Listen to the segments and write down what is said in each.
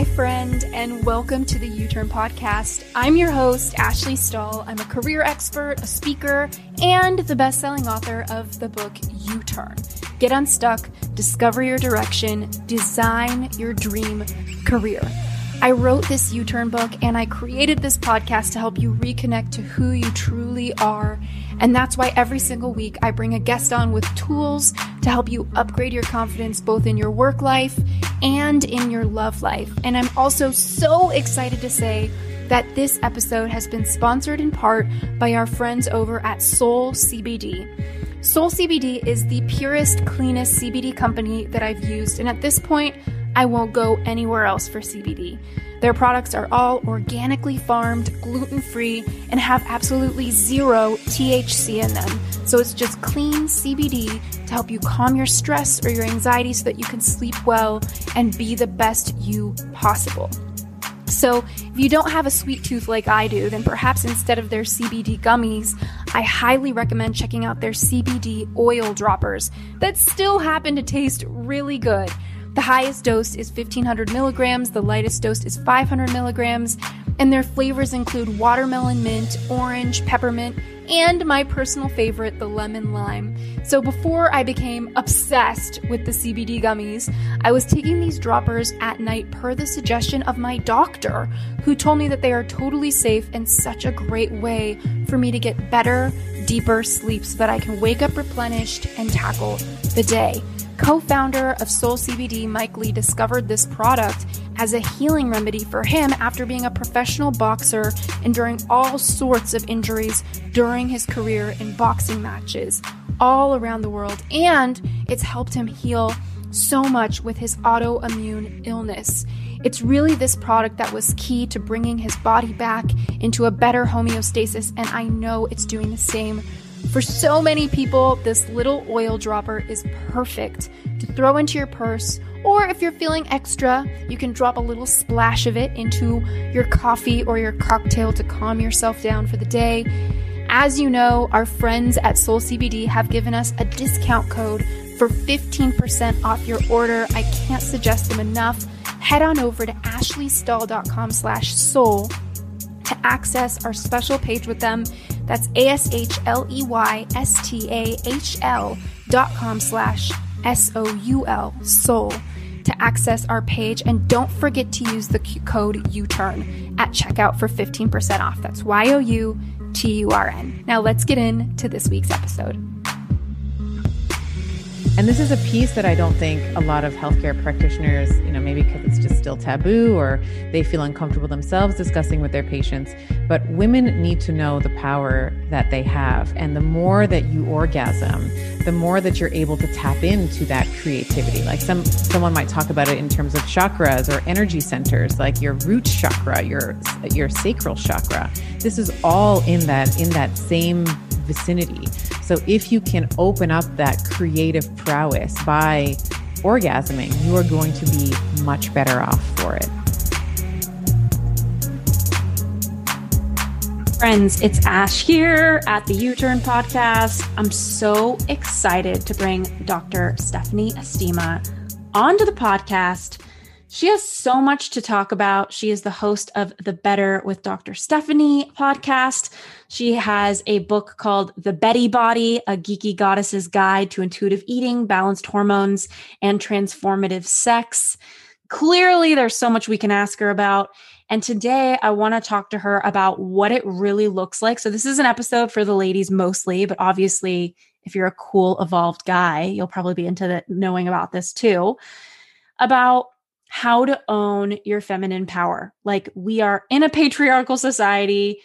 my friend, and welcome to the You Turn Podcast. I'm your host, Ashley Stahl. I'm a career expert, a speaker, and the best selling author of the book You Turn. Get unstuck, discover your direction, design your dream career. I wrote this You Turn book and I created this podcast to help you reconnect to who you truly are. And that's why every single week I bring a guest on with tools to help you upgrade your confidence both in your work life and in your love life. And I'm also so excited to say that this episode has been sponsored in part by our friends over at Soul CBD. Soul CBD is the purest, cleanest CBD company that I've used, and at this point, I won't go anywhere else for CBD. Their products are all organically farmed, gluten free, and have absolutely zero THC in them. So it's just clean CBD to help you calm your stress or your anxiety so that you can sleep well and be the best you possible. So, if you don't have a sweet tooth like I do, then perhaps instead of their CBD gummies, I highly recommend checking out their CBD oil droppers that still happen to taste really good. The highest dose is 1500 milligrams, the lightest dose is 500 milligrams, and their flavors include watermelon mint, orange, peppermint, and my personal favorite, the lemon lime. So before I became obsessed with the CBD gummies, I was taking these droppers at night per the suggestion of my doctor, who told me that they are totally safe and such a great way for me to get better, deeper sleep so that I can wake up replenished and tackle the day co founder of Soul CBD, Mike Lee, discovered this product as a healing remedy for him after being a professional boxer, enduring all sorts of injuries during his career in boxing matches all around the world. And it's helped him heal so much with his autoimmune illness. It's really this product that was key to bringing his body back into a better homeostasis, and I know it's doing the same for so many people, this little oil dropper is perfect to throw into your purse, or if you're feeling extra, you can drop a little splash of it into your coffee or your cocktail to calm yourself down for the day. As you know, our friends at Soul CBD have given us a discount code for 15% off your order. I can't suggest them enough. Head on over to ashleystahl.com slash soul to access our special page with them. That's A-S-H-L-E-Y-S-T-A-H-L dot com slash S-O-U-L, soul, to access our page. And don't forget to use the code U-TURN at checkout for 15% off. That's Y-O-U-T-U-R-N. Now let's get into this week's episode. And this is a piece that I don't think a lot of healthcare practitioners, you know, maybe because it's just still taboo or they feel uncomfortable themselves discussing with their patients. But women need to know the power that they have. And the more that you orgasm, the more that you're able to tap into that creativity. Like some someone might talk about it in terms of chakras or energy centers, like your root chakra, your your sacral chakra. This is all in that in that same vicinity. So if you can open up that creative prowess by orgasming, you are going to be much better off for it. Friends, it's Ash here at the You Turn podcast. I'm so excited to bring Dr. Stephanie Estima onto the podcast she has so much to talk about. She is the host of the Better with Dr. Stephanie podcast. She has a book called The Betty Body, a geeky goddess's guide to intuitive eating, balanced hormones, and transformative sex. Clearly, there's so much we can ask her about. And today I want to talk to her about what it really looks like. So, this is an episode for the ladies mostly, but obviously, if you're a cool, evolved guy, you'll probably be into the, knowing about this too. About how to own your feminine power. Like we are in a patriarchal society.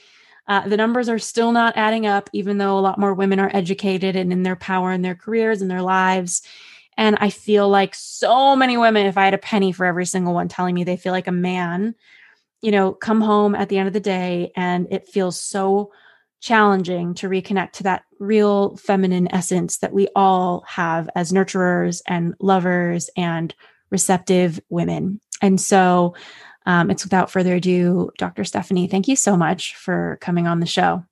Uh, the numbers are still not adding up, even though a lot more women are educated and in their power in their careers and their lives. And I feel like so many women, if I had a penny for every single one telling me they feel like a man, you know, come home at the end of the day and it feels so challenging to reconnect to that real feminine essence that we all have as nurturers and lovers and receptive women. And so um, it's without further ado, Dr. Stephanie, thank you so much for coming on the show.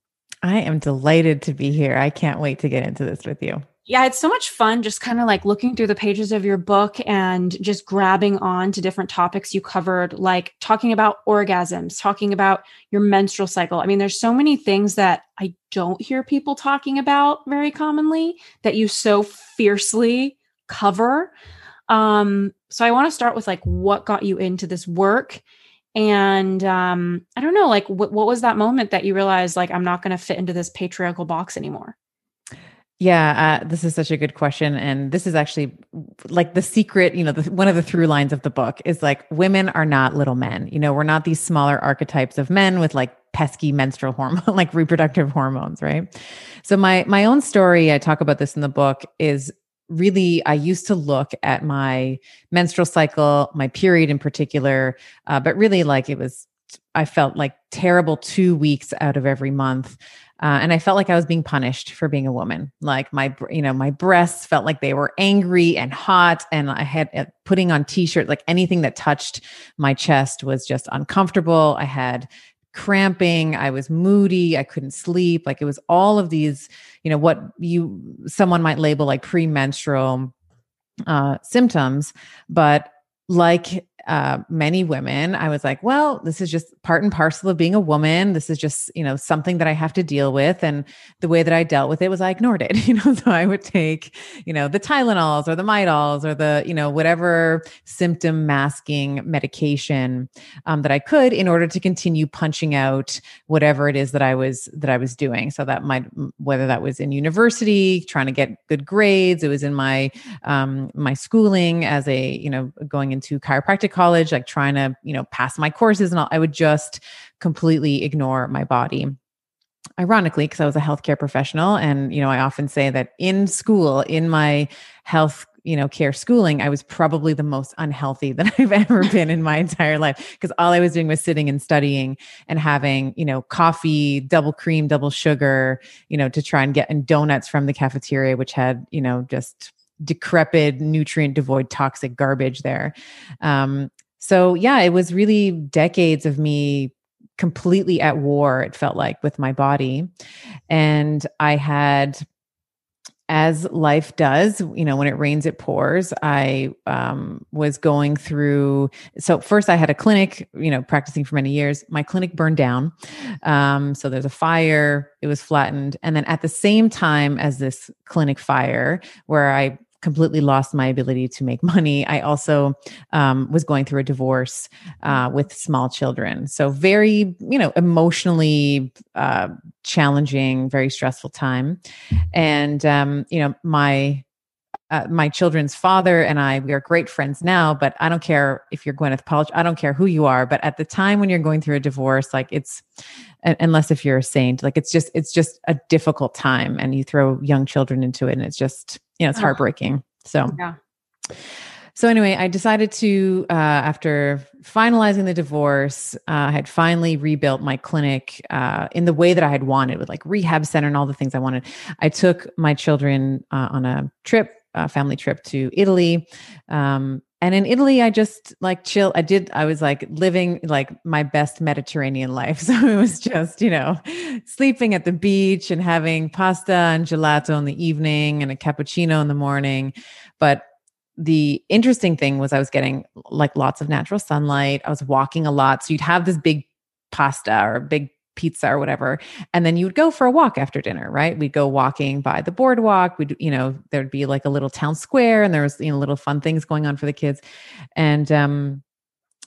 I am delighted to be here. I can't wait to get into this with you. Yeah, it's so much fun just kind of like looking through the pages of your book and just grabbing on to different topics you covered, like talking about orgasms, talking about your menstrual cycle. I mean, there's so many things that I don't hear people talking about very commonly that you so fiercely cover. Um, so I want to start with like what got you into this work. And um, I don't know, like what, what was that moment that you realized like I'm not going to fit into this patriarchal box anymore? Yeah, uh, this is such a good question. And this is actually like the secret, you know, the, one of the through lines of the book is like women are not little men. You know, we're not these smaller archetypes of men with like pesky menstrual hormone, like reproductive hormones, right? So my my own story, I talk about this in the book, is really I used to look at my menstrual cycle, my period in particular, uh, but really like it was I felt like terrible two weeks out of every month. Uh, and I felt like I was being punished for being a woman. Like my, you know, my breasts felt like they were angry and hot, and I had uh, putting on t-shirt like anything that touched my chest was just uncomfortable. I had cramping i was moody i couldn't sleep like it was all of these you know what you someone might label like premenstrual uh symptoms but like uh, many women, I was like, well, this is just part and parcel of being a woman. This is just, you know, something that I have to deal with. And the way that I dealt with it was I ignored it, you know, so I would take, you know, the Tylenols or the Midols or the, you know, whatever symptom masking medication um, that I could in order to continue punching out whatever it is that I was, that I was doing. So that might, whether that was in university, trying to get good grades, it was in my, um, my schooling as a, you know, going into chiropractic college, like trying to, you know, pass my courses and all, I would just completely ignore my body. Ironically because i was a healthcare professional and you know i often say that in school in my health you know care schooling i was probably the most unhealthy that i've ever been in my entire life because all i was doing was sitting and studying and having you know coffee double cream double sugar you know to try and get and donuts from the cafeteria which had you know just decrepit, nutrient devoid, toxic garbage there. Um, so, yeah, it was really decades of me completely at war, it felt like, with my body. And I had as life does, you know, when it rains, it pours. I um, was going through. So first, I had a clinic, you know, practicing for many years. My clinic burned down. Um, so there's a fire. It was flattened, and then at the same time as this clinic fire, where I completely lost my ability to make money. I also um, was going through a divorce uh, with small children. So, very, you know, emotionally uh, challenging, very stressful time. And, um, you know, my, uh, my children's father and I, we are great friends now, but I don't care if you're Gwyneth Paltrow. I don't care who you are. But at the time when you're going through a divorce, like it's, unless if you're a saint, like it's just, it's just a difficult time and you throw young children into it and it's just, you know, it's heartbreaking. So, yeah. So anyway, I decided to, uh, after finalizing the divorce, uh, I had finally rebuilt my clinic uh, in the way that I had wanted, with like rehab center and all the things I wanted. I took my children uh, on a trip, a family trip to Italy. Um, and in Italy, I just like chill. I did, I was like living like my best Mediterranean life. So it was just, you know, sleeping at the beach and having pasta and gelato in the evening and a cappuccino in the morning. But the interesting thing was I was getting like lots of natural sunlight. I was walking a lot. So you'd have this big pasta or big pizza or whatever. And then you would go for a walk after dinner, right? We'd go walking by the boardwalk. We'd, you know, there'd be like a little town square and there was, you know, little fun things going on for the kids. And um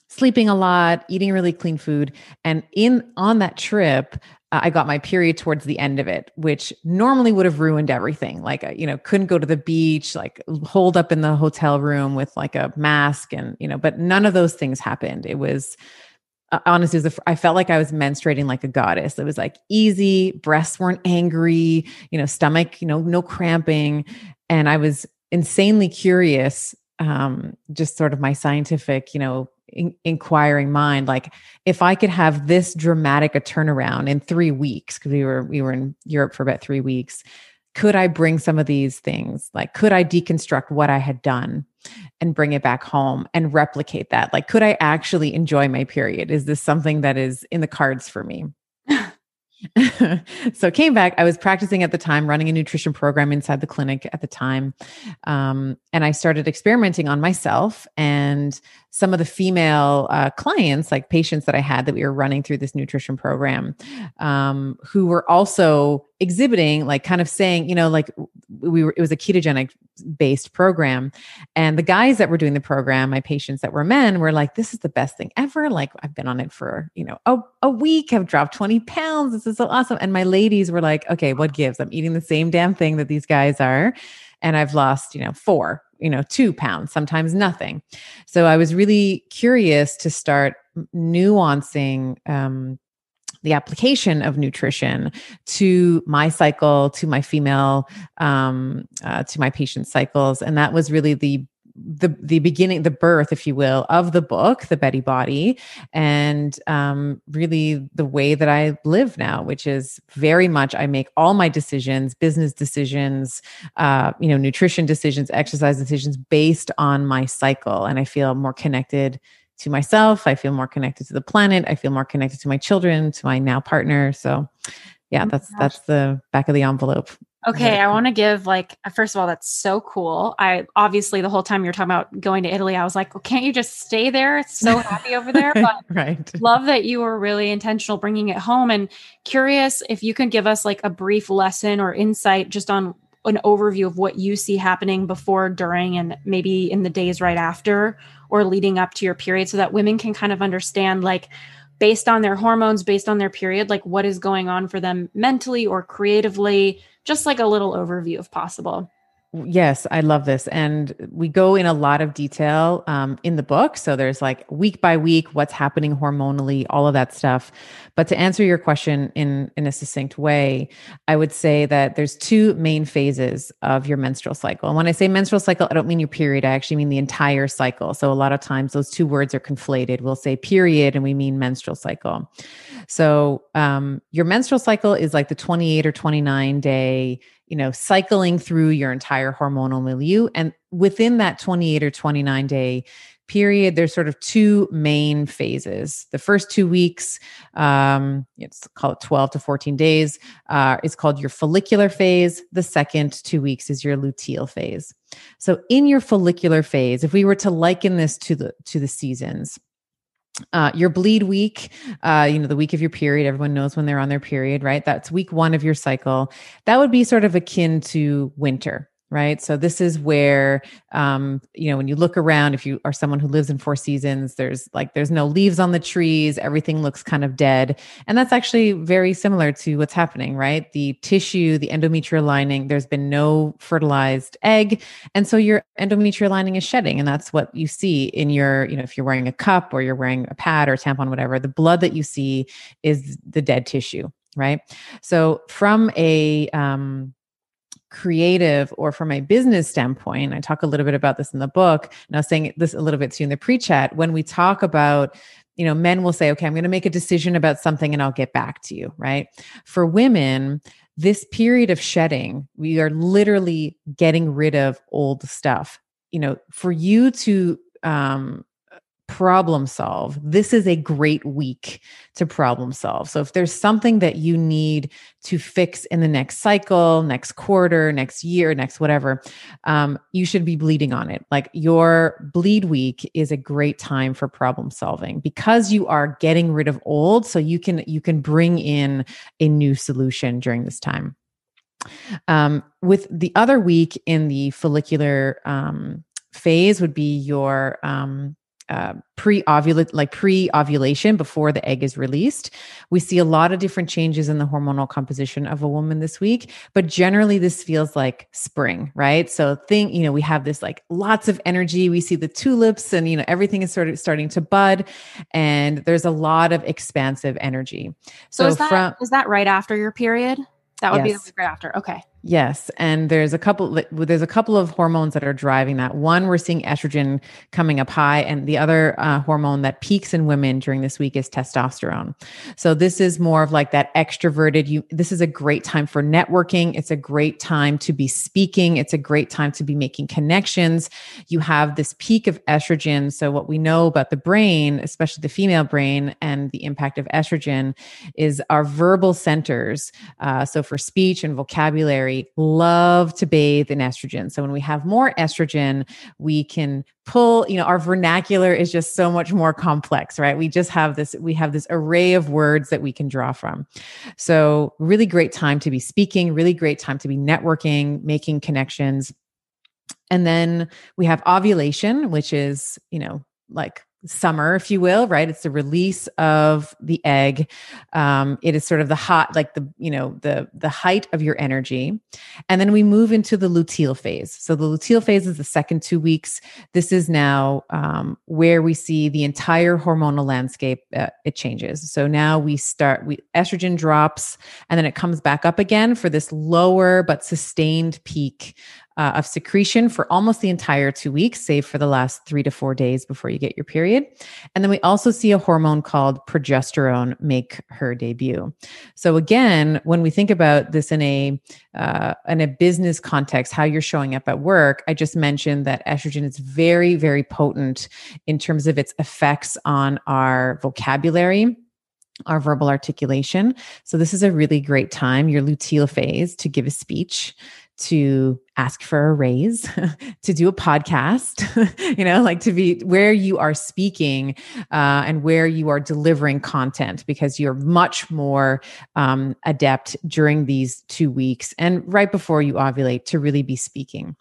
sleeping a lot, eating really clean food. And in on that trip, uh, I got my period towards the end of it, which normally would have ruined everything. Like, uh, you know, couldn't go to the beach, like hold up in the hotel room with like a mask and, you know, but none of those things happened. It was honestly, was a, I felt like I was menstruating like a goddess. It was like easy, breasts weren't angry, you know, stomach, you know, no cramping. And I was insanely curious, um, just sort of my scientific, you know, in- inquiring mind like if i could have this dramatic a turnaround in 3 weeks because we were we were in Europe for about 3 weeks could I bring some of these things? Like, could I deconstruct what I had done and bring it back home and replicate that? Like, could I actually enjoy my period? Is this something that is in the cards for me? so came back. I was practicing at the time, running a nutrition program inside the clinic at the time, um, and I started experimenting on myself and some of the female uh, clients, like patients that I had that we were running through this nutrition program, um, who were also exhibiting, like kind of saying, you know, like we were, it was a ketogenic based program. And the guys that were doing the program, my patients that were men, were like, this is the best thing ever. Like, I've been on it for, you know, a, a week, I've dropped 20 pounds. This is so awesome. And my ladies were like, okay, what gives? I'm eating the same damn thing that these guys are. And I've lost, you know, four you know, two pounds, sometimes nothing. So I was really curious to start nuancing um, the application of nutrition to my cycle, to my female, um, uh, to my patient cycles. And that was really the the the beginning, the birth, if you will, of the book, The Betty Body, and um, really the way that I live now, which is very much I make all my decisions, business decisions, uh, you know, nutrition decisions, exercise decisions based on my cycle, and I feel more connected to myself. I feel more connected to the planet. I feel more connected to my children, to my now partner. So, yeah, oh that's that's the back of the envelope. Okay, I want to give like uh, first of all, that's so cool. I obviously the whole time you're talking about going to Italy, I was like, well, can't you just stay there? It's so happy over there. But right. love that you were really intentional bringing it home. And curious if you can give us like a brief lesson or insight just on an overview of what you see happening before, during, and maybe in the days right after or leading up to your period, so that women can kind of understand like based on their hormones, based on their period, like what is going on for them mentally or creatively just like a little overview if possible. Yes, I love this. And we go in a lot of detail um, in the book. So there's like week by week, what's happening hormonally, all of that stuff. But to answer your question in, in a succinct way, I would say that there's two main phases of your menstrual cycle. And when I say menstrual cycle, I don't mean your period, I actually mean the entire cycle. So a lot of times those two words are conflated. We'll say period and we mean menstrual cycle. So um, your menstrual cycle is like the 28 or 29 day you know, cycling through your entire hormonal milieu. And within that 28 or 29 day period, there's sort of two main phases. The first two weeks, um, it's called 12 to 14 days, uh, is called your follicular phase. The second two weeks is your luteal phase. So in your follicular phase, if we were to liken this to the to the seasons, uh, your bleed week, uh, you know, the week of your period, everyone knows when they're on their period, right? That's week one of your cycle. That would be sort of akin to winter, right? So this is where, um, you know, when you look around, if you are someone who lives in four seasons, there's like there's no leaves on the trees, everything looks kind of dead, and that's actually very similar to what's happening, right? The tissue, the endometrial lining, there's been no fertilized egg, and so your endometrial lining is shedding, and that's what you see in your, you know, if you're wearing a cup or you're wearing a pad or tampon, whatever, the blood that you see is the dead tissue right so from a um, creative or from a business standpoint, I talk a little bit about this in the book, and I was saying this a little bit too in the pre-chat. When we talk about you know, men will say, okay, I'm going to make a decision about something and I'll get back to you, right? For women, this period of shedding, we are literally getting rid of old stuff. You know, for you to um, problem solve. This is a great week to problem solve. So if there's something that you need to fix in the next cycle, next quarter, next year, next whatever, um, you should be bleeding on it. Like your bleed week is a great time for problem solving because you are getting rid of old. So you can you can bring in a new solution during this time. Um, with the other week in the follicular um, phase would be your um, uh, pre-ovulate like pre-ovulation before the egg is released. We see a lot of different changes in the hormonal composition of a woman this week but generally this feels like spring right? So think you know we have this like lots of energy. We see the tulips and you know everything is sort of starting to bud and there's a lot of expansive energy. So, so is that from, is that right after your period? That would yes. be the week right after. Okay Yes, and there's a couple there's a couple of hormones that are driving that. One, we're seeing estrogen coming up high, and the other uh, hormone that peaks in women during this week is testosterone. So this is more of like that extroverted. You, this is a great time for networking. It's a great time to be speaking. It's a great time to be making connections. You have this peak of estrogen. So what we know about the brain, especially the female brain, and the impact of estrogen, is our verbal centers. Uh, so for speech and vocabulary love to bathe in estrogen. So when we have more estrogen, we can pull, you know, our vernacular is just so much more complex, right? We just have this, we have this array of words that we can draw from. So really great time to be speaking, really great time to be networking, making connections. And then we have ovulation, which is, you know, like summer, if you will, right? It's the release of the egg. Um, it is sort of the hot, like the you know the the height of your energy, and then we move into the luteal phase. So the luteal phase is the second two weeks. This is now um, where we see the entire hormonal landscape. Uh, it changes. So now we start. We estrogen drops, and then it comes back up again for this lower but sustained peak uh, of secretion for almost the entire two weeks, save for the last three to four days before you get your period. And then we also see a hormone called progesterone make her debut. So again, when we think about this in a uh, in a business context, how you're showing up at work, I just mentioned that estrogen is very, very potent in terms of its effects on our vocabulary our verbal articulation. So, this is a really great time, your luteal phase, to give a speech, to ask for a raise, to do a podcast, you know, like to be where you are speaking uh, and where you are delivering content because you're much more um, adept during these two weeks and right before you ovulate to really be speaking.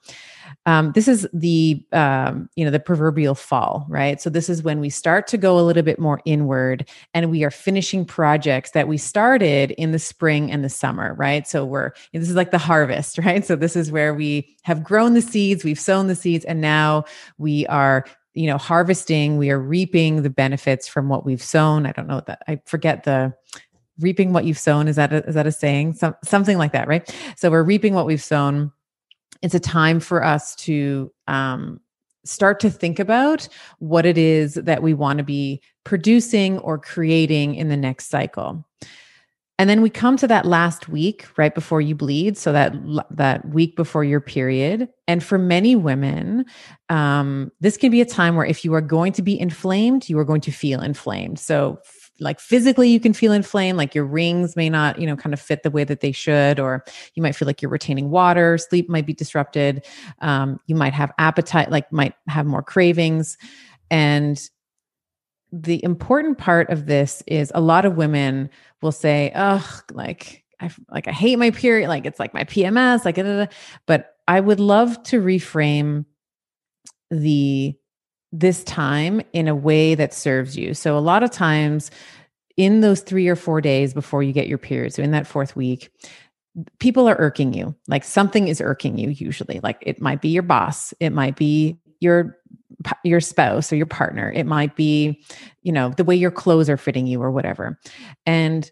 Um, this is the um, you know the proverbial fall, right? So this is when we start to go a little bit more inward, and we are finishing projects that we started in the spring and the summer, right? So we're this is like the harvest, right? So this is where we have grown the seeds, we've sown the seeds, and now we are you know harvesting we are reaping the benefits from what we've sown i don't know that i forget the reaping what you've sown is that a, is that a saying Some, something like that right so we're reaping what we've sown it's a time for us to um, start to think about what it is that we want to be producing or creating in the next cycle. And then we come to that last week right before you bleed, so that that week before your period. And for many women, um, this can be a time where if you are going to be inflamed, you are going to feel inflamed. So like physically you can feel inflamed like your rings may not you know kind of fit the way that they should or you might feel like you're retaining water sleep might be disrupted um, you might have appetite like might have more cravings. And the important part of this is a lot of women will say oh like I like I hate my period like it's like my PMS like but I would love to reframe the this time in a way that serves you. So, a lot of times in those three or four days before you get your period, so in that fourth week, people are irking you. Like something is irking you, usually. Like it might be your boss, it might be your your spouse or your partner it might be you know the way your clothes are fitting you or whatever and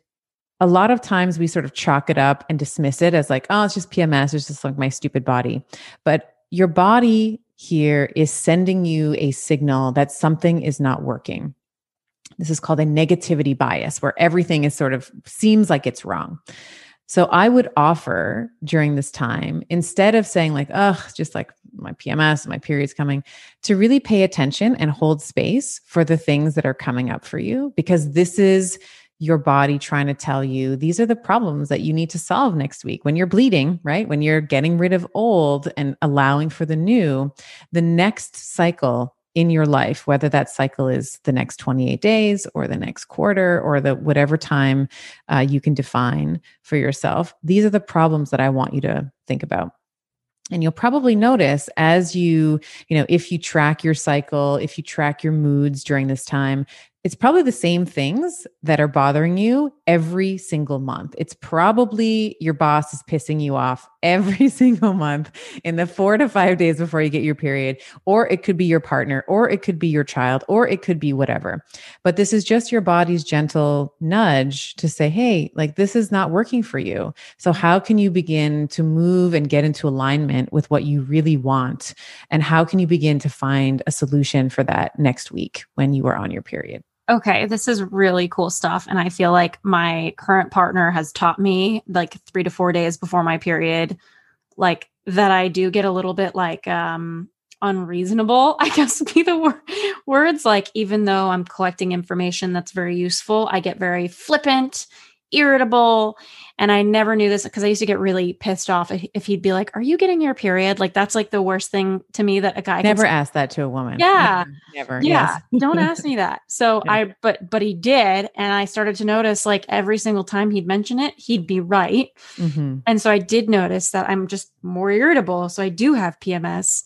a lot of times we sort of chalk it up and dismiss it as like oh it's just pms it's just like my stupid body but your body here is sending you a signal that something is not working. This is called a negativity bias, where everything is sort of seems like it's wrong. So I would offer during this time, instead of saying, like, oh, just like my PMS, my period's coming, to really pay attention and hold space for the things that are coming up for you, because this is your body trying to tell you these are the problems that you need to solve next week. When you're bleeding, right? When you're getting rid of old and allowing for the new, the next cycle in your life, whether that cycle is the next 28 days or the next quarter or the whatever time uh, you can define for yourself, these are the problems that I want you to think about. And you'll probably notice as you, you know, if you track your cycle, if you track your moods during this time, it's probably the same things that are bothering you every single month. It's probably your boss is pissing you off every single month in the four to five days before you get your period, or it could be your partner, or it could be your child, or it could be whatever. But this is just your body's gentle nudge to say, hey, like this is not working for you. So, how can you begin to move and get into alignment with what you really want? And how can you begin to find a solution for that next week when you are on your period? Okay, this is really cool stuff. And I feel like my current partner has taught me like three to four days before my period, like that I do get a little bit like um unreasonable, I guess would be the wor- words. Like, even though I'm collecting information that's very useful, I get very flippant, irritable, and I never knew this because I used to get really pissed off if he'd be like, Are you getting your period? Like, that's like the worst thing to me that a guy never asked that to a woman. Yeah. Never. yeah. Yes. Don't ask me that. So yeah. I, but, but he did. And I started to notice like every single time he'd mention it, he'd be right. Mm-hmm. And so I did notice that I'm just more irritable. So I do have PMS.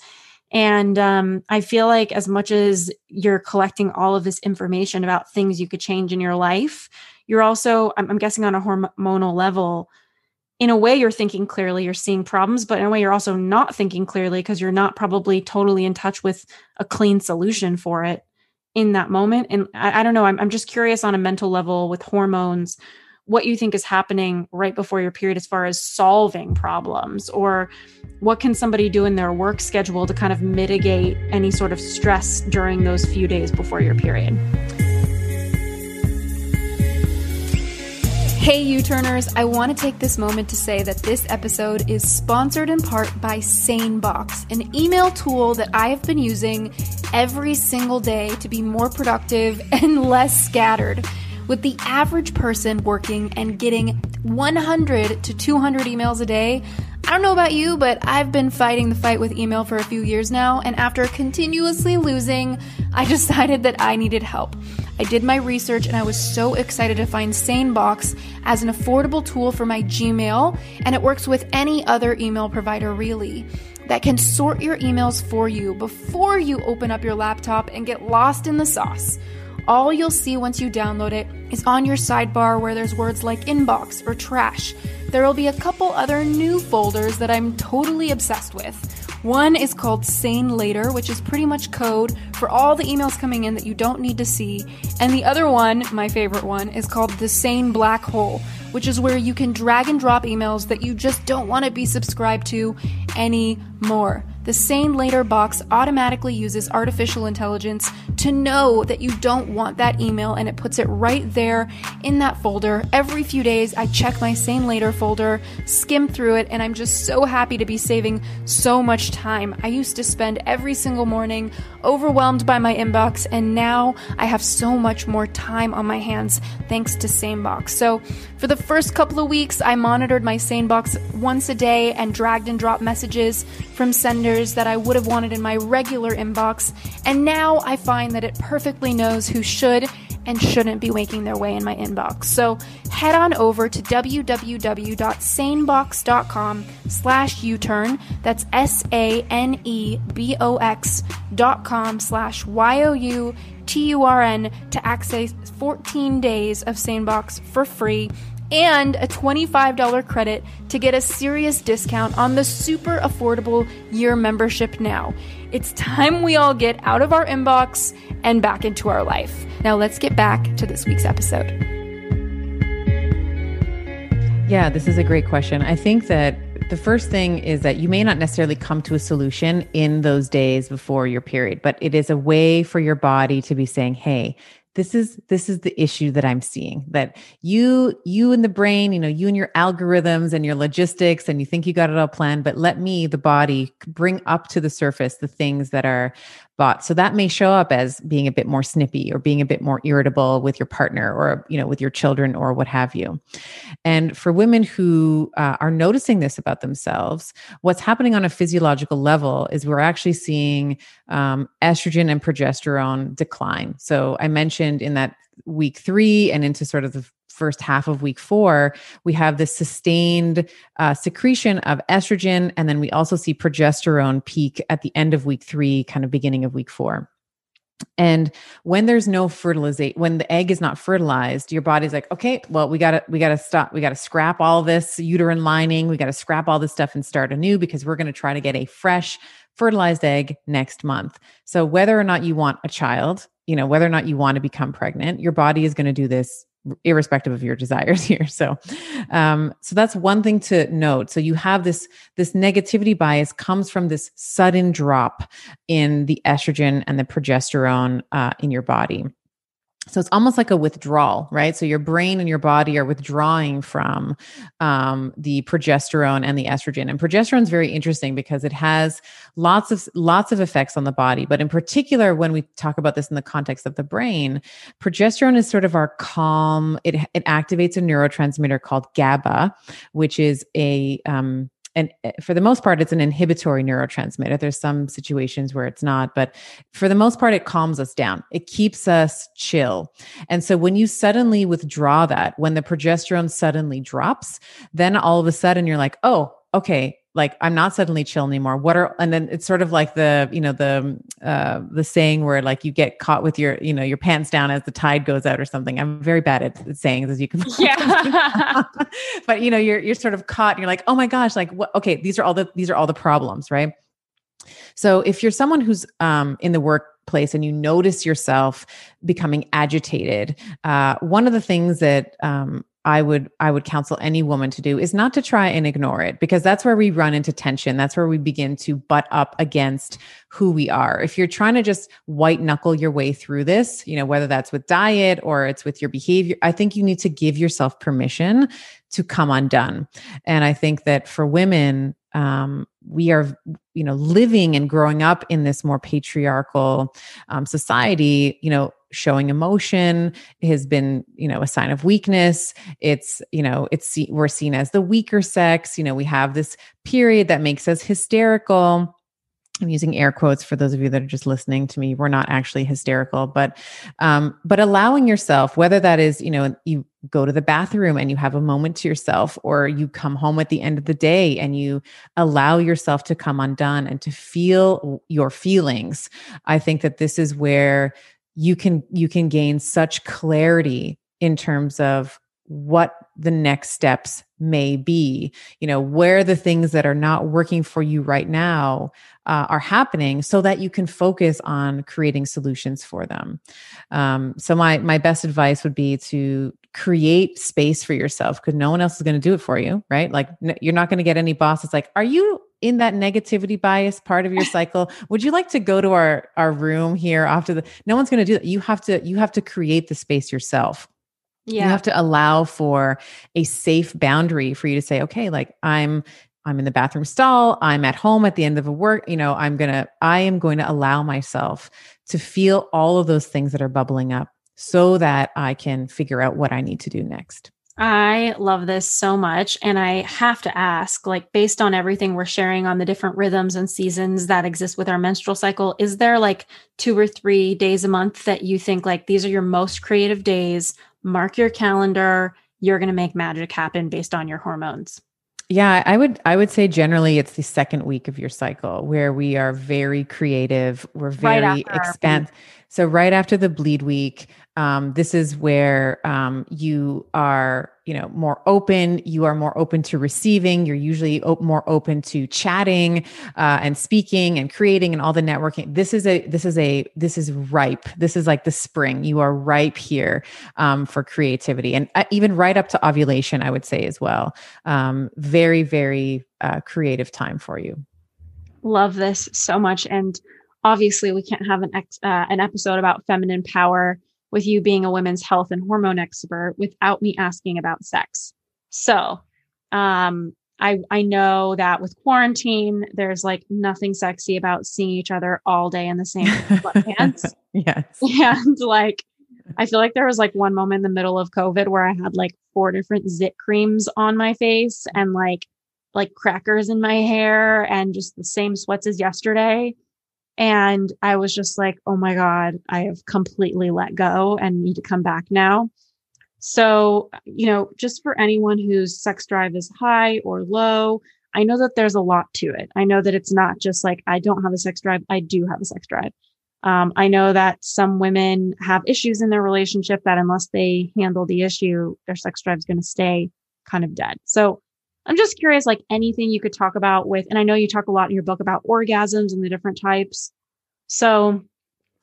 And um, I feel like as much as you're collecting all of this information about things you could change in your life, you're also I'm, I'm guessing on a hormonal level in a way you're thinking clearly you're seeing problems but in a way you're also not thinking clearly because you're not probably totally in touch with a clean solution for it in that moment. And i, I don't know I'm, I'm just curious on a mental level with hormones what you think is happening right before your period as far as solving problems or what can somebody do in their work schedule to kind of mitigate any sort of stress during those few days before your period Hey, You Turners, I want to take this moment to say that this episode is sponsored in part by SaneBox, an email tool that I have been using every single day to be more productive and less scattered. With the average person working and getting 100 to 200 emails a day, I don't know about you, but I've been fighting the fight with email for a few years now, and after continuously losing, I decided that I needed help. I did my research and I was so excited to find SaneBox as an affordable tool for my Gmail, and it works with any other email provider really that can sort your emails for you before you open up your laptop and get lost in the sauce. All you'll see once you download it is on your sidebar where there's words like inbox or trash. There will be a couple other new folders that I'm totally obsessed with. One is called Sane Later, which is pretty much code for all the emails coming in that you don't need to see. And the other one, my favorite one, is called the Sane Black Hole, which is where you can drag and drop emails that you just don't want to be subscribed to anymore. The Sane Later box automatically uses artificial intelligence to know that you don't want that email and it puts it right there in that folder. Every few days, I check my Sane Later folder, skim through it, and I'm just so happy to be saving so much time. I used to spend every single morning overwhelmed by my inbox, and now I have so much more time on my hands thanks to SaneBox. So, for the first couple of weeks, I monitored my SaneBox once a day and dragged and dropped messages from senders that I would have wanted in my regular inbox, and now I find that it perfectly knows who should and shouldn't be making their way in my inbox. So head on over to www.sanebox.com slash U-turn. That's S-A-N-E-B-O-X dot com slash Y-O-U-T-U-R-N to access 14 days of SaneBox for free and a $25 credit to get a serious discount on the super affordable year membership now. It's time we all get out of our inbox and back into our life. Now, let's get back to this week's episode. Yeah, this is a great question. I think that the first thing is that you may not necessarily come to a solution in those days before your period, but it is a way for your body to be saying, hey, this is this is the issue that i'm seeing that you you and the brain you know you and your algorithms and your logistics and you think you got it all planned but let me the body bring up to the surface the things that are bought. So that may show up as being a bit more snippy or being a bit more irritable with your partner or, you know, with your children or what have you. And for women who uh, are noticing this about themselves, what's happening on a physiological level is we're actually seeing um, estrogen and progesterone decline. So I mentioned in that week three and into sort of the first half of week four, we have this sustained uh, secretion of estrogen. And then we also see progesterone peak at the end of week three, kind of beginning of week four. and when there's no fertilization when the egg is not fertilized your body's like okay well we gotta we gotta stop we gotta scrap all this uterine lining we gotta scrap all this stuff and start anew because we're to try to get a fresh fertilized egg next month so whether or not you want a child you know whether or not you want to become pregnant your body is going to do this irrespective of your desires here. So um so that's one thing to note. So you have this this negativity bias comes from this sudden drop in the estrogen and the progesterone uh, in your body so it's almost like a withdrawal right? So your brain and your body are withdrawing from um, the progesterone and the estrogen. And progesterone is very interesting because it has lots of lots of effects on the body. But in particular when we talk about this in the context of the brain progesterone is sort of our calm it, it activates a neurotransmitter called gaba which is a um, and eh, for the most part, it's an inhibitory neurotransmitter. There's some situations where it's not, but for the most part, it calms us down. It keeps us chill. And so when you suddenly withdraw that, when the progesterone suddenly drops, then all of a sudden you're like, oh, okay, like i'm not suddenly chill anymore. What are and then it's sort of like the you know the uh the saying where like you get caught with your you know your pants down as the tide goes out or something. I'm very bad at sayings as you can yeah. but you know you're you're sort of caught and you're like oh my gosh like what okay these are all the these are all the problems right? So if you're someone who's um in the workplace and you notice yourself becoming agitated uh one of the things that um I would I would counsel any woman to do is not to try and ignore it because that's where we run into tension. That's where we begin to butt up against who we are. If you're trying to just white knuckle your way through this, you know, whether that's with diet or it's with your behavior, I think you need to give yourself permission to come undone. And I think that for women, um, we are you know living and growing up in this more patriarchal um, society you know showing emotion has been you know a sign of weakness it's you know it's we're seen as the weaker sex you know we have this period that makes us hysterical I'm using air quotes for those of you that are just listening to me. We're not actually hysterical, but um, but allowing yourself, whether that is, you know, you go to the bathroom and you have a moment to yourself, or you come home at the end of the day and you allow yourself to come undone and to feel your feelings. I think that this is where you can you can gain such clarity in terms of what the next steps may be. You know where the things that are not working for you right now uh, are happening so that you can focus on creating solutions for them. Um, so my my best advice would be to create space for yourself because no one else is going to do it for you right? Like n- you're not going to get any boss that's like are you in that negativity bias part of your cycle would you like to go to our our room here after the no one's going to do that. You have to you have to create the space yourself. Yeah. you have to allow for a safe boundary for you to say okay like i'm i'm in the bathroom stall i'm at home at the end of a work you know i'm going to i am going to allow myself to feel all of those things that are bubbling up so that i can figure out what i need to do next I love this so much. And I have to ask, like, based on everything we're sharing on the different rhythms and seasons that exist with our menstrual cycle, is there like two or three days a month that you think like these are your most creative days? Mark your calendar. You're going to make magic happen based on your hormones. Yeah, I would I would say generally it's the second week of your cycle where we are very creative, we're very right expansive. So right after the bleed week, um, this is where um, you are you know more open. You are more open to receiving. You're usually op- more open to chatting uh, and speaking and creating and all the networking. This is a this is a this is ripe. This is like the spring. You are ripe here um, for creativity and uh, even right up to ovulation i would say as well. Um, very very uh, creative time for you. Love this so much. And obviously we can't have an ex- uh, an episode about feminine power with you being a women's health and hormone expert without me asking about sex. So, um, I, I know that with quarantine, there's like nothing sexy about seeing each other all day in the same sweatpants. yes. And like, I feel like there was like one moment in the middle of COVID where I had like four different zit creams on my face and like, like crackers in my hair and just the same sweats as yesterday. And I was just like, oh my God, I have completely let go and need to come back now. So, you know, just for anyone whose sex drive is high or low, I know that there's a lot to it. I know that it's not just like, I don't have a sex drive, I do have a sex drive. Um, I know that some women have issues in their relationship that unless they handle the issue, their sex drive is going to stay kind of dead. So I'm just curious, like anything you could talk about with, and I know you talk a lot in your book about orgasms and the different types. So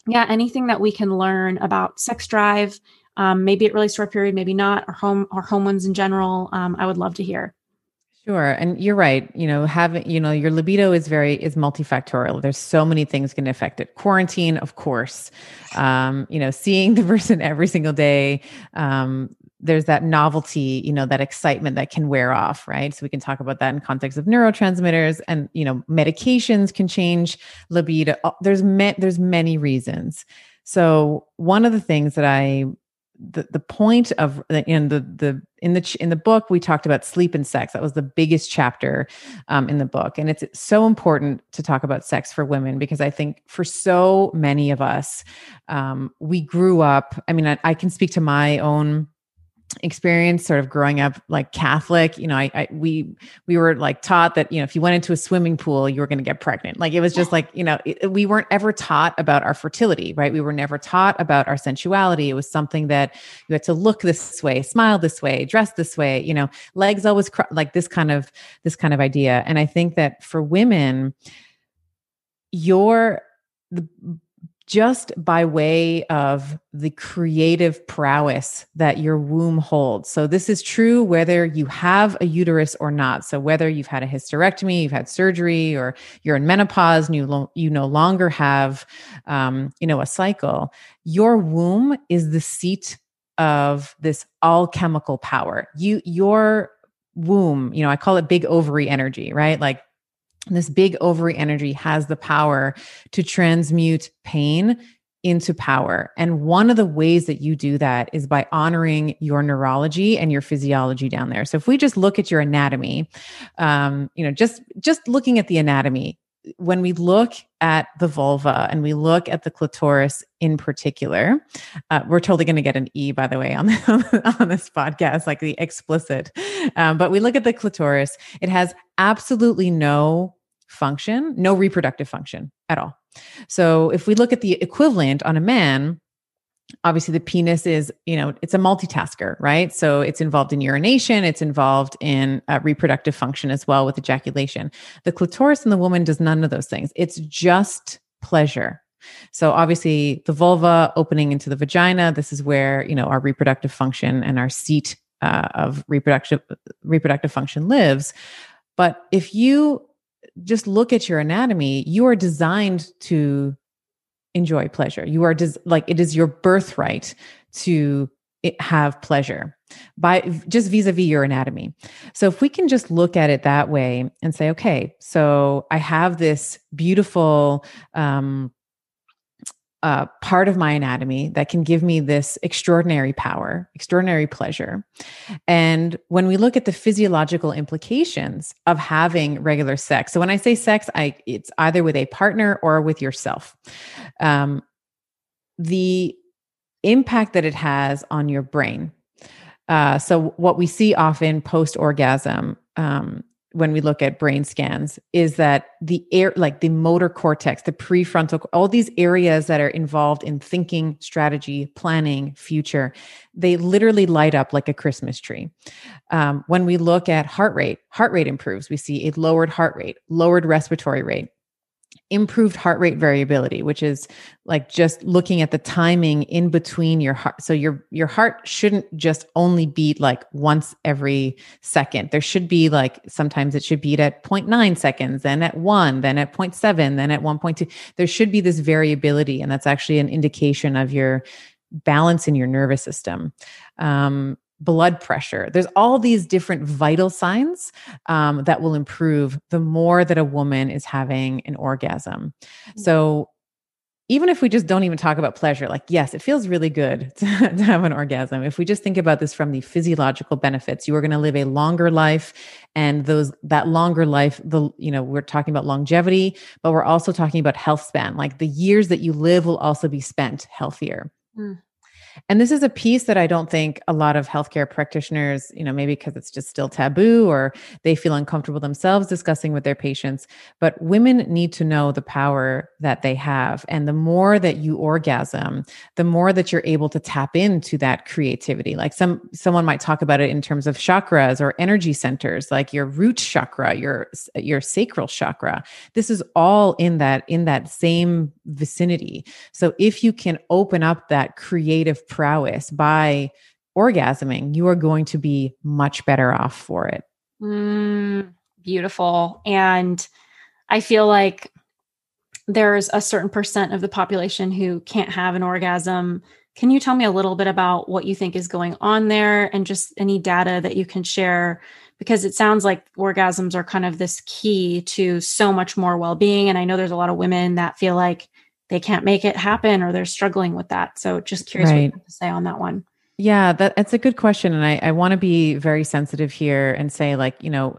yeah, anything that we can learn about sex drive, um, maybe it really short period, maybe not, or home or hormones in general. Um, I would love to hear. Sure. And you're right. You know, having, you know, your libido is very, is multifactorial. There's so many things can affect it. Quarantine, of course. Um, you know, seeing the person every single day. Um, there's that novelty, you know, that excitement that can wear off, right? So we can talk about that in context of neurotransmitters and, you know, medications can change libido. Uh, there's, there's many reasons. So one of the things that I the the point of in the the in the in the book we talked about sleep and sex that was the biggest chapter um, in the book and it's so important to talk about sex for women because i think for so many of us um, we grew up i mean I, I can speak to my own experience sort of growing up like catholic you know I, I, we we were like taught that you know if you went into a swimming pool you were going to get pregnant. Like it was just like you know it, we weren't ever taught about our fertility right? We were never taught about our sensuality. It was something that you had to look this way smile this way dress this way you know legs always cr- like this kind of this kind of idea. And i think that for women your the just by way of the creative prowess that your womb holds. So, this is true whether you have a uterus or not. So, whether you've had a hysterectomy, you've had surgery, or you're in menopause and you, lo- you no longer have, um, you know, a cycle, your womb is the seat of this alchemical power. You, your womb, you know, I call it big ovary energy, right? Like this big ovary energy has the power to transmute pain into power. And one of the ways that you do that is by honoring your neurology and your physiology down there. So if we just look at your anatomy, um, you know, just just looking at the anatomy, when we look at the vulva and we look at the clitoris in particular, uh, we're totally going to get an E, by the way, on, the, on this podcast, like the explicit. Um, but we look at the clitoris, it has absolutely no function, no reproductive function at all. So if we look at the equivalent on a man, obviously the penis is you know it's a multitasker right? So it's involved in urination it's involved in uh, reproductive function as well with ejaculation. The clitoris in the woman does none of those things. It's just pleasure. So obviously the vulva opening into the vagina this is where you know our reproductive function and our seat uh, of reproductive reproductive function lives. But if you just look at your anatomy, you are designed to enjoy pleasure. You are des- like it is your birthright to have pleasure by just vis-a-vis your anatomy. So if we can just look at it that way and say, okay, so I have this beautiful um, uh, part of my anatomy that can give me this extraordinary power, extraordinary pleasure. And when we look at the physiological implications of having regular sex, so when I say sex, I it's either with a partner or with yourself. Um, the impact that it has on your brain. Uh, so what we see often post orgasm um, when we look at brain scans is that the air like the motor cortex the prefrontal all these areas that are involved in thinking strategy planning future they literally light up like a christmas tree. Um, when we look at heart rate heart rate improves. We see a lowered heart rate lowered respiratory rate improved heart rate variability which is like just looking at the timing in between your heart so your your heart shouldn't just only beat like once every second. There should be like sometimes it should beat at 0.9 seconds then at 1 then at 0.7 then at 1.2 there should be this variability and that's actually an indication of your balance in your nervous system. Um, blood pressure. There's all these different vital signs um, that will improve the more that a woman is having an orgasm. Mm-hmm. So even if we just don't even talk about pleasure, like, yes, it feels really good to, to have an orgasm. If we just think about this from the physiological benefits, you are going to live a longer life. And those, that longer life, the, you know, we're talking about longevity, but we're also talking about health span. Like the years that you live will also be spent healthier. Mm. And this is a piece that I don't think a lot of healthcare practitioners, you know, maybe because it's just still taboo or they feel uncomfortable themselves discussing with their patients, but women need to know the power that they have. And the more that you orgasm, the more that you're able to tap into that creativity. Like some someone might talk about it in terms of chakras or energy centers, like your root chakra, your your sacral chakra. This is all in that in that same vicinity. So if you can open up that creative prowess by orgasming, you are going to be much better off for it. Mm, beautiful. And I feel like there's a certain percent of the population who can't have an orgasm. Can you tell me a little bit about what you think is going on there and just any data that you can share? Because it sounds like orgasms are kind of this key to so much more well being. And I know there's a lot of women that feel like they can't make it happen or they're struggling with that. So just curious right. what you have to say on that one. Yeah, that, that's a good question. And I, I want to be very sensitive here and say, like, you know,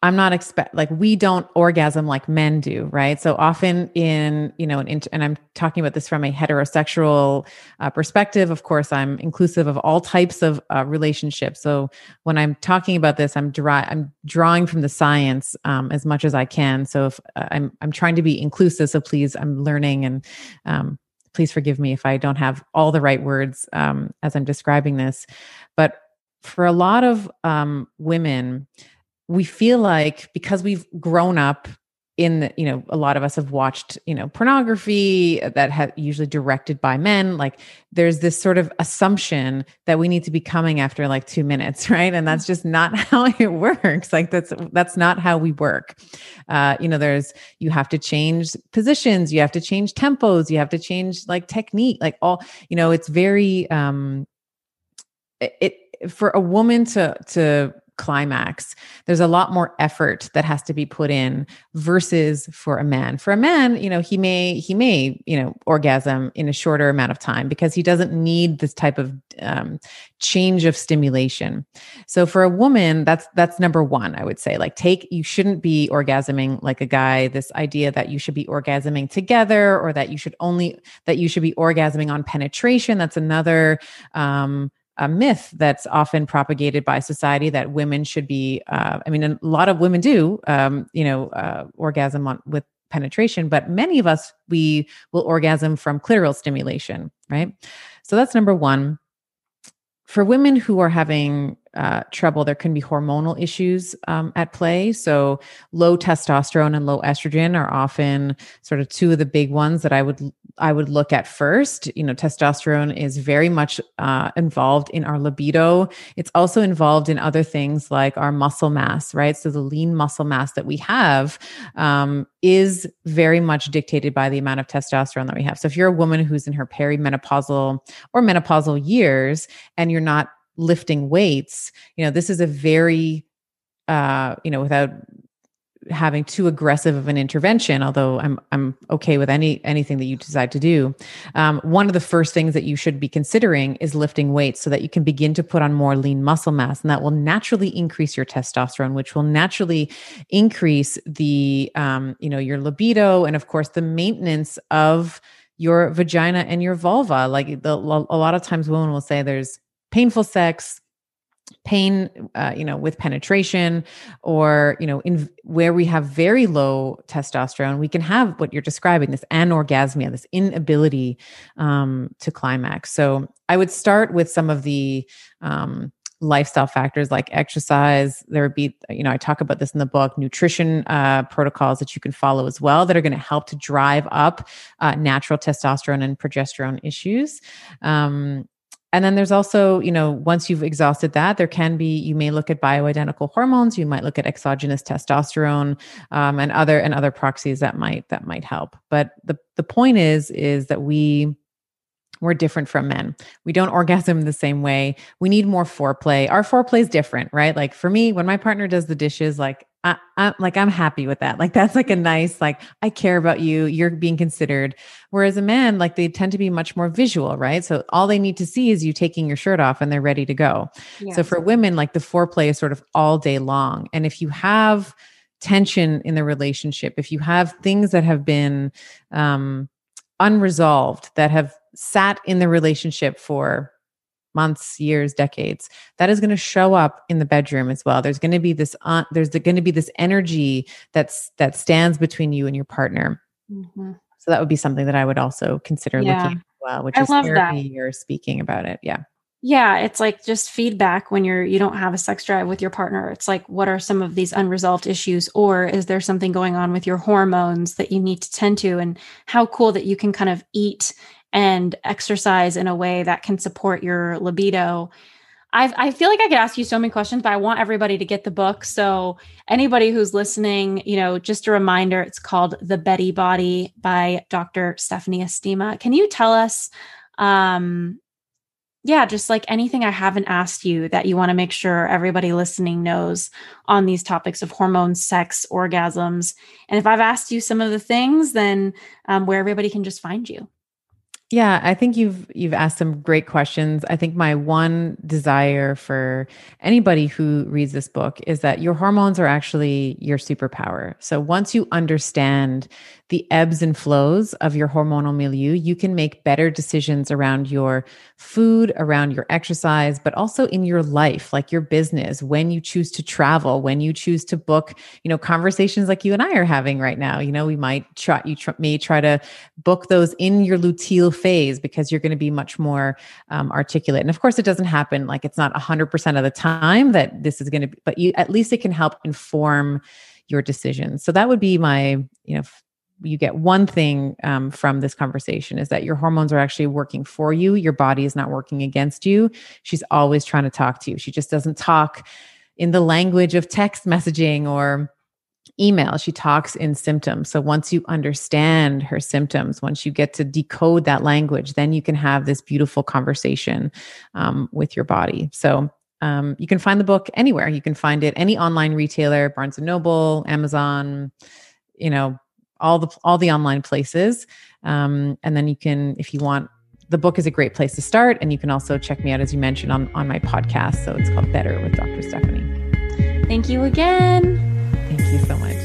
I'm not expect like we don't orgasm like men do, right? So often in you know, in, and I'm talking about this from a heterosexual uh, perspective. Of course, I'm inclusive of all types of uh, relationships. So when I'm talking about this, I'm dry, I'm drawing from the science um, as much as I can. So if uh, I'm I'm trying to be inclusive, so please, I'm learning and um, please forgive me if I don't have all the right words um, as I'm describing this. But for a lot of um, women we feel like because we've grown up in the, you know a lot of us have watched you know pornography that have usually directed by men like there's this sort of assumption that we need to be coming after like 2 minutes right? And that's just not how it works. Like that's that's not how we work. Uh you know there's you have to change positions you have to change tempos you have to change like technique like all you know it's very um it for a woman to to climax. There's a lot more effort that has to be put in versus for a man. For a man, you know, he may he may, you know, orgasm in a shorter amount of time because he doesn't need this type of um, change of stimulation. So for a woman, that's that's number 1, I would say. Like take you shouldn't be orgasming like a guy. This idea that you should be orgasming together or that you should only that you should be orgasming on penetration, that's another um a myth that's often propagated by society that women should be uh, i mean a lot of women do um, you know uh, orgasm on, with penetration but many of us we will orgasm from clitoral stimulation right? So that's number one. For women who are having uh, trouble, there can be hormonal issues um, at play. So, low testosterone and low estrogen are often sort of two of the big ones that I would I would look at first. You know, testosterone is very much uh, involved in our libido. It's also involved in other things like our muscle mass, right? So, the lean muscle mass that we have um, is very much dictated by the amount of testosterone that we have. So, if you're a woman who's in her perimenopausal or menopausal years and you're not lifting weights, you know, this is a very, uh, you know, without having too aggressive of an intervention although i'm i'm okay with any anything that you decide to do um, one of the first things that you should be considering is lifting weights so that you can begin to put on more lean muscle mass and that will naturally increase your testosterone which will naturally increase the um, you know your libido and of course the maintenance of your vagina and your vulva. Like the, a lot of times women will say there's painful sex pain uh, you know with penetration or you know in where we have very low testosterone we can have what you're describing this anorgasmia this inability um, to climax. So i would start with some of the um, lifestyle factors like exercise. There would be you know i talk about this in the book nutrition uh, protocols that you can follow as well that are going to help to drive up uh, natural testosterone and progesterone issues. Um, and then there's also, you know, once you've exhausted that, there can be, you may look at bioidentical hormones, you might look at exogenous testosterone um, and other and other proxies that might that might help. But the the point is is that we we're different from men. We don't orgasm the same way. We need more foreplay. Our foreplay is different, right? Like for me, when my partner does the dishes, like I, am like I'm happy with that. Like that's like a nice like I care about you. You're being considered. Whereas a man, like they tend to be much more visual, right? So all they need to see is you taking your shirt off and they're ready to go. Yes. So for women, like the foreplay is sort of all day long. And if you have tension in the relationship, if you have things that have been um unresolved that have sat in the relationship for months, years, decades, that is going to show up in the bedroom as well. There's going to be this uh, there's going to be this energy that's that stands between you and your partner. Mm-hmm. So that would be something that I would also consider yeah. looking at well, which I is therapy that. or speaking about it. Yeah. Yeah, it's like just feedback when you're you don't have a sex drive with your partner. It's like what are some of these unresolved issues or is there something going on with your hormones that you need to tend to and how cool that you can kind of eat and exercise in a way that can support your libido. I, I feel like I could ask you so many questions, but I want everybody to get the book. So anybody who's listening, you know, just a reminder, it's called The Betty Body by Dr. Stephanie Estima. Can you tell us um, yeah, just like anything I haven't asked you that you want to make sure everybody listening knows on these topics of hormones, sex, orgasms. And if I've asked you some of the things, then um, where everybody can just find you. Yeah, I think you've you've asked some great questions. I think my one desire for anybody who reads this book is that your hormones are actually your superpower. So once you understand the ebbs and flows of your hormonal milieu, you can make better decisions around your food, around your exercise, but also in your life, like your business, when you choose to travel, when you choose to book, you know, conversations like you and I are having right now. You know, we might try, you tr- may try to book those in your luteal phase because you're going to be much more um, articulate. And of course, it doesn't happen like it's not 100% of the time that this is going to be, but you at least it can help inform your decisions. So that would be my, you know, you get one thing um, from this conversation is that your hormones are actually working for you. Your body is not working against you. She's always trying to talk to you. She just doesn't talk in the language of text messaging or email. She talks in symptoms. So once you understand her symptoms, once you get to decode that language, then you can have this beautiful conversation um, with your body. So um, you can find the book anywhere. You can find it any online retailer, Barnes and Noble, Amazon, you know, all the all the online places. Um, and then you can, if you want, the book is a great place to start. And you can also check me out, as you mentioned, on on my podcast. So it's called Better with Dr. Stephanie. Thank you again. Thank you so much.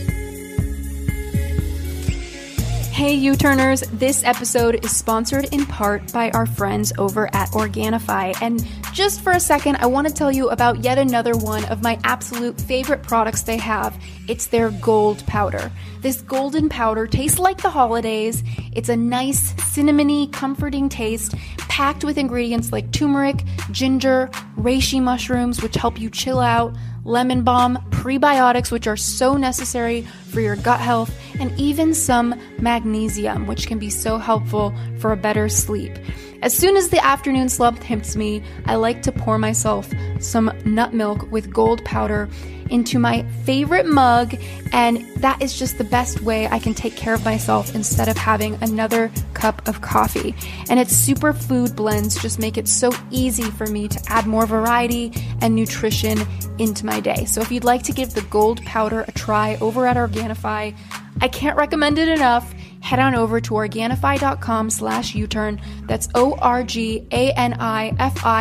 Hey, You Turners, this episode is sponsored in part by our friends over at Organifi. And just for a second, I want to tell you about yet another one of my absolute favorite products they have. It's their gold powder. This golden powder tastes like the holidays. It's a nice, cinnamony, comforting taste, packed with ingredients like turmeric, ginger, reishi mushrooms, which help you chill out lemon balm, prebiotics, which are so necessary for your gut health, and even some magnesium, which can be so helpful for a better sleep. As soon as the afternoon slump hits me, I like to pour myself some nut milk with gold powder into my favorite mug, and that is just the best way I can take care of myself instead of having another cup of coffee. And its superfood blends just make it so easy for me to add more variety and nutrition into my day. So if you'd like to give the gold powder a try over at Organifi, I can't recommend it enough. Head on over to Organifi.com slash U-turn. That's O-R-G-A-N-I-F-I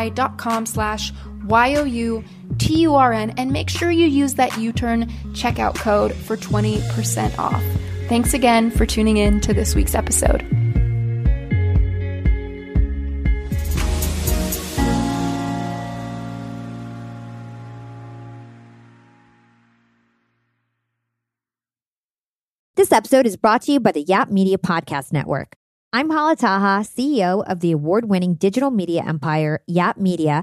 dot com slash Y-O-U T U R N, and make sure you use that You Turn checkout code for 20% off. Thanks again for tuning in to this week's episode. This episode is brought to you by the Yap Media Podcast Network. I'm Hala Taha, CEO of the award winning digital media empire, Yap Media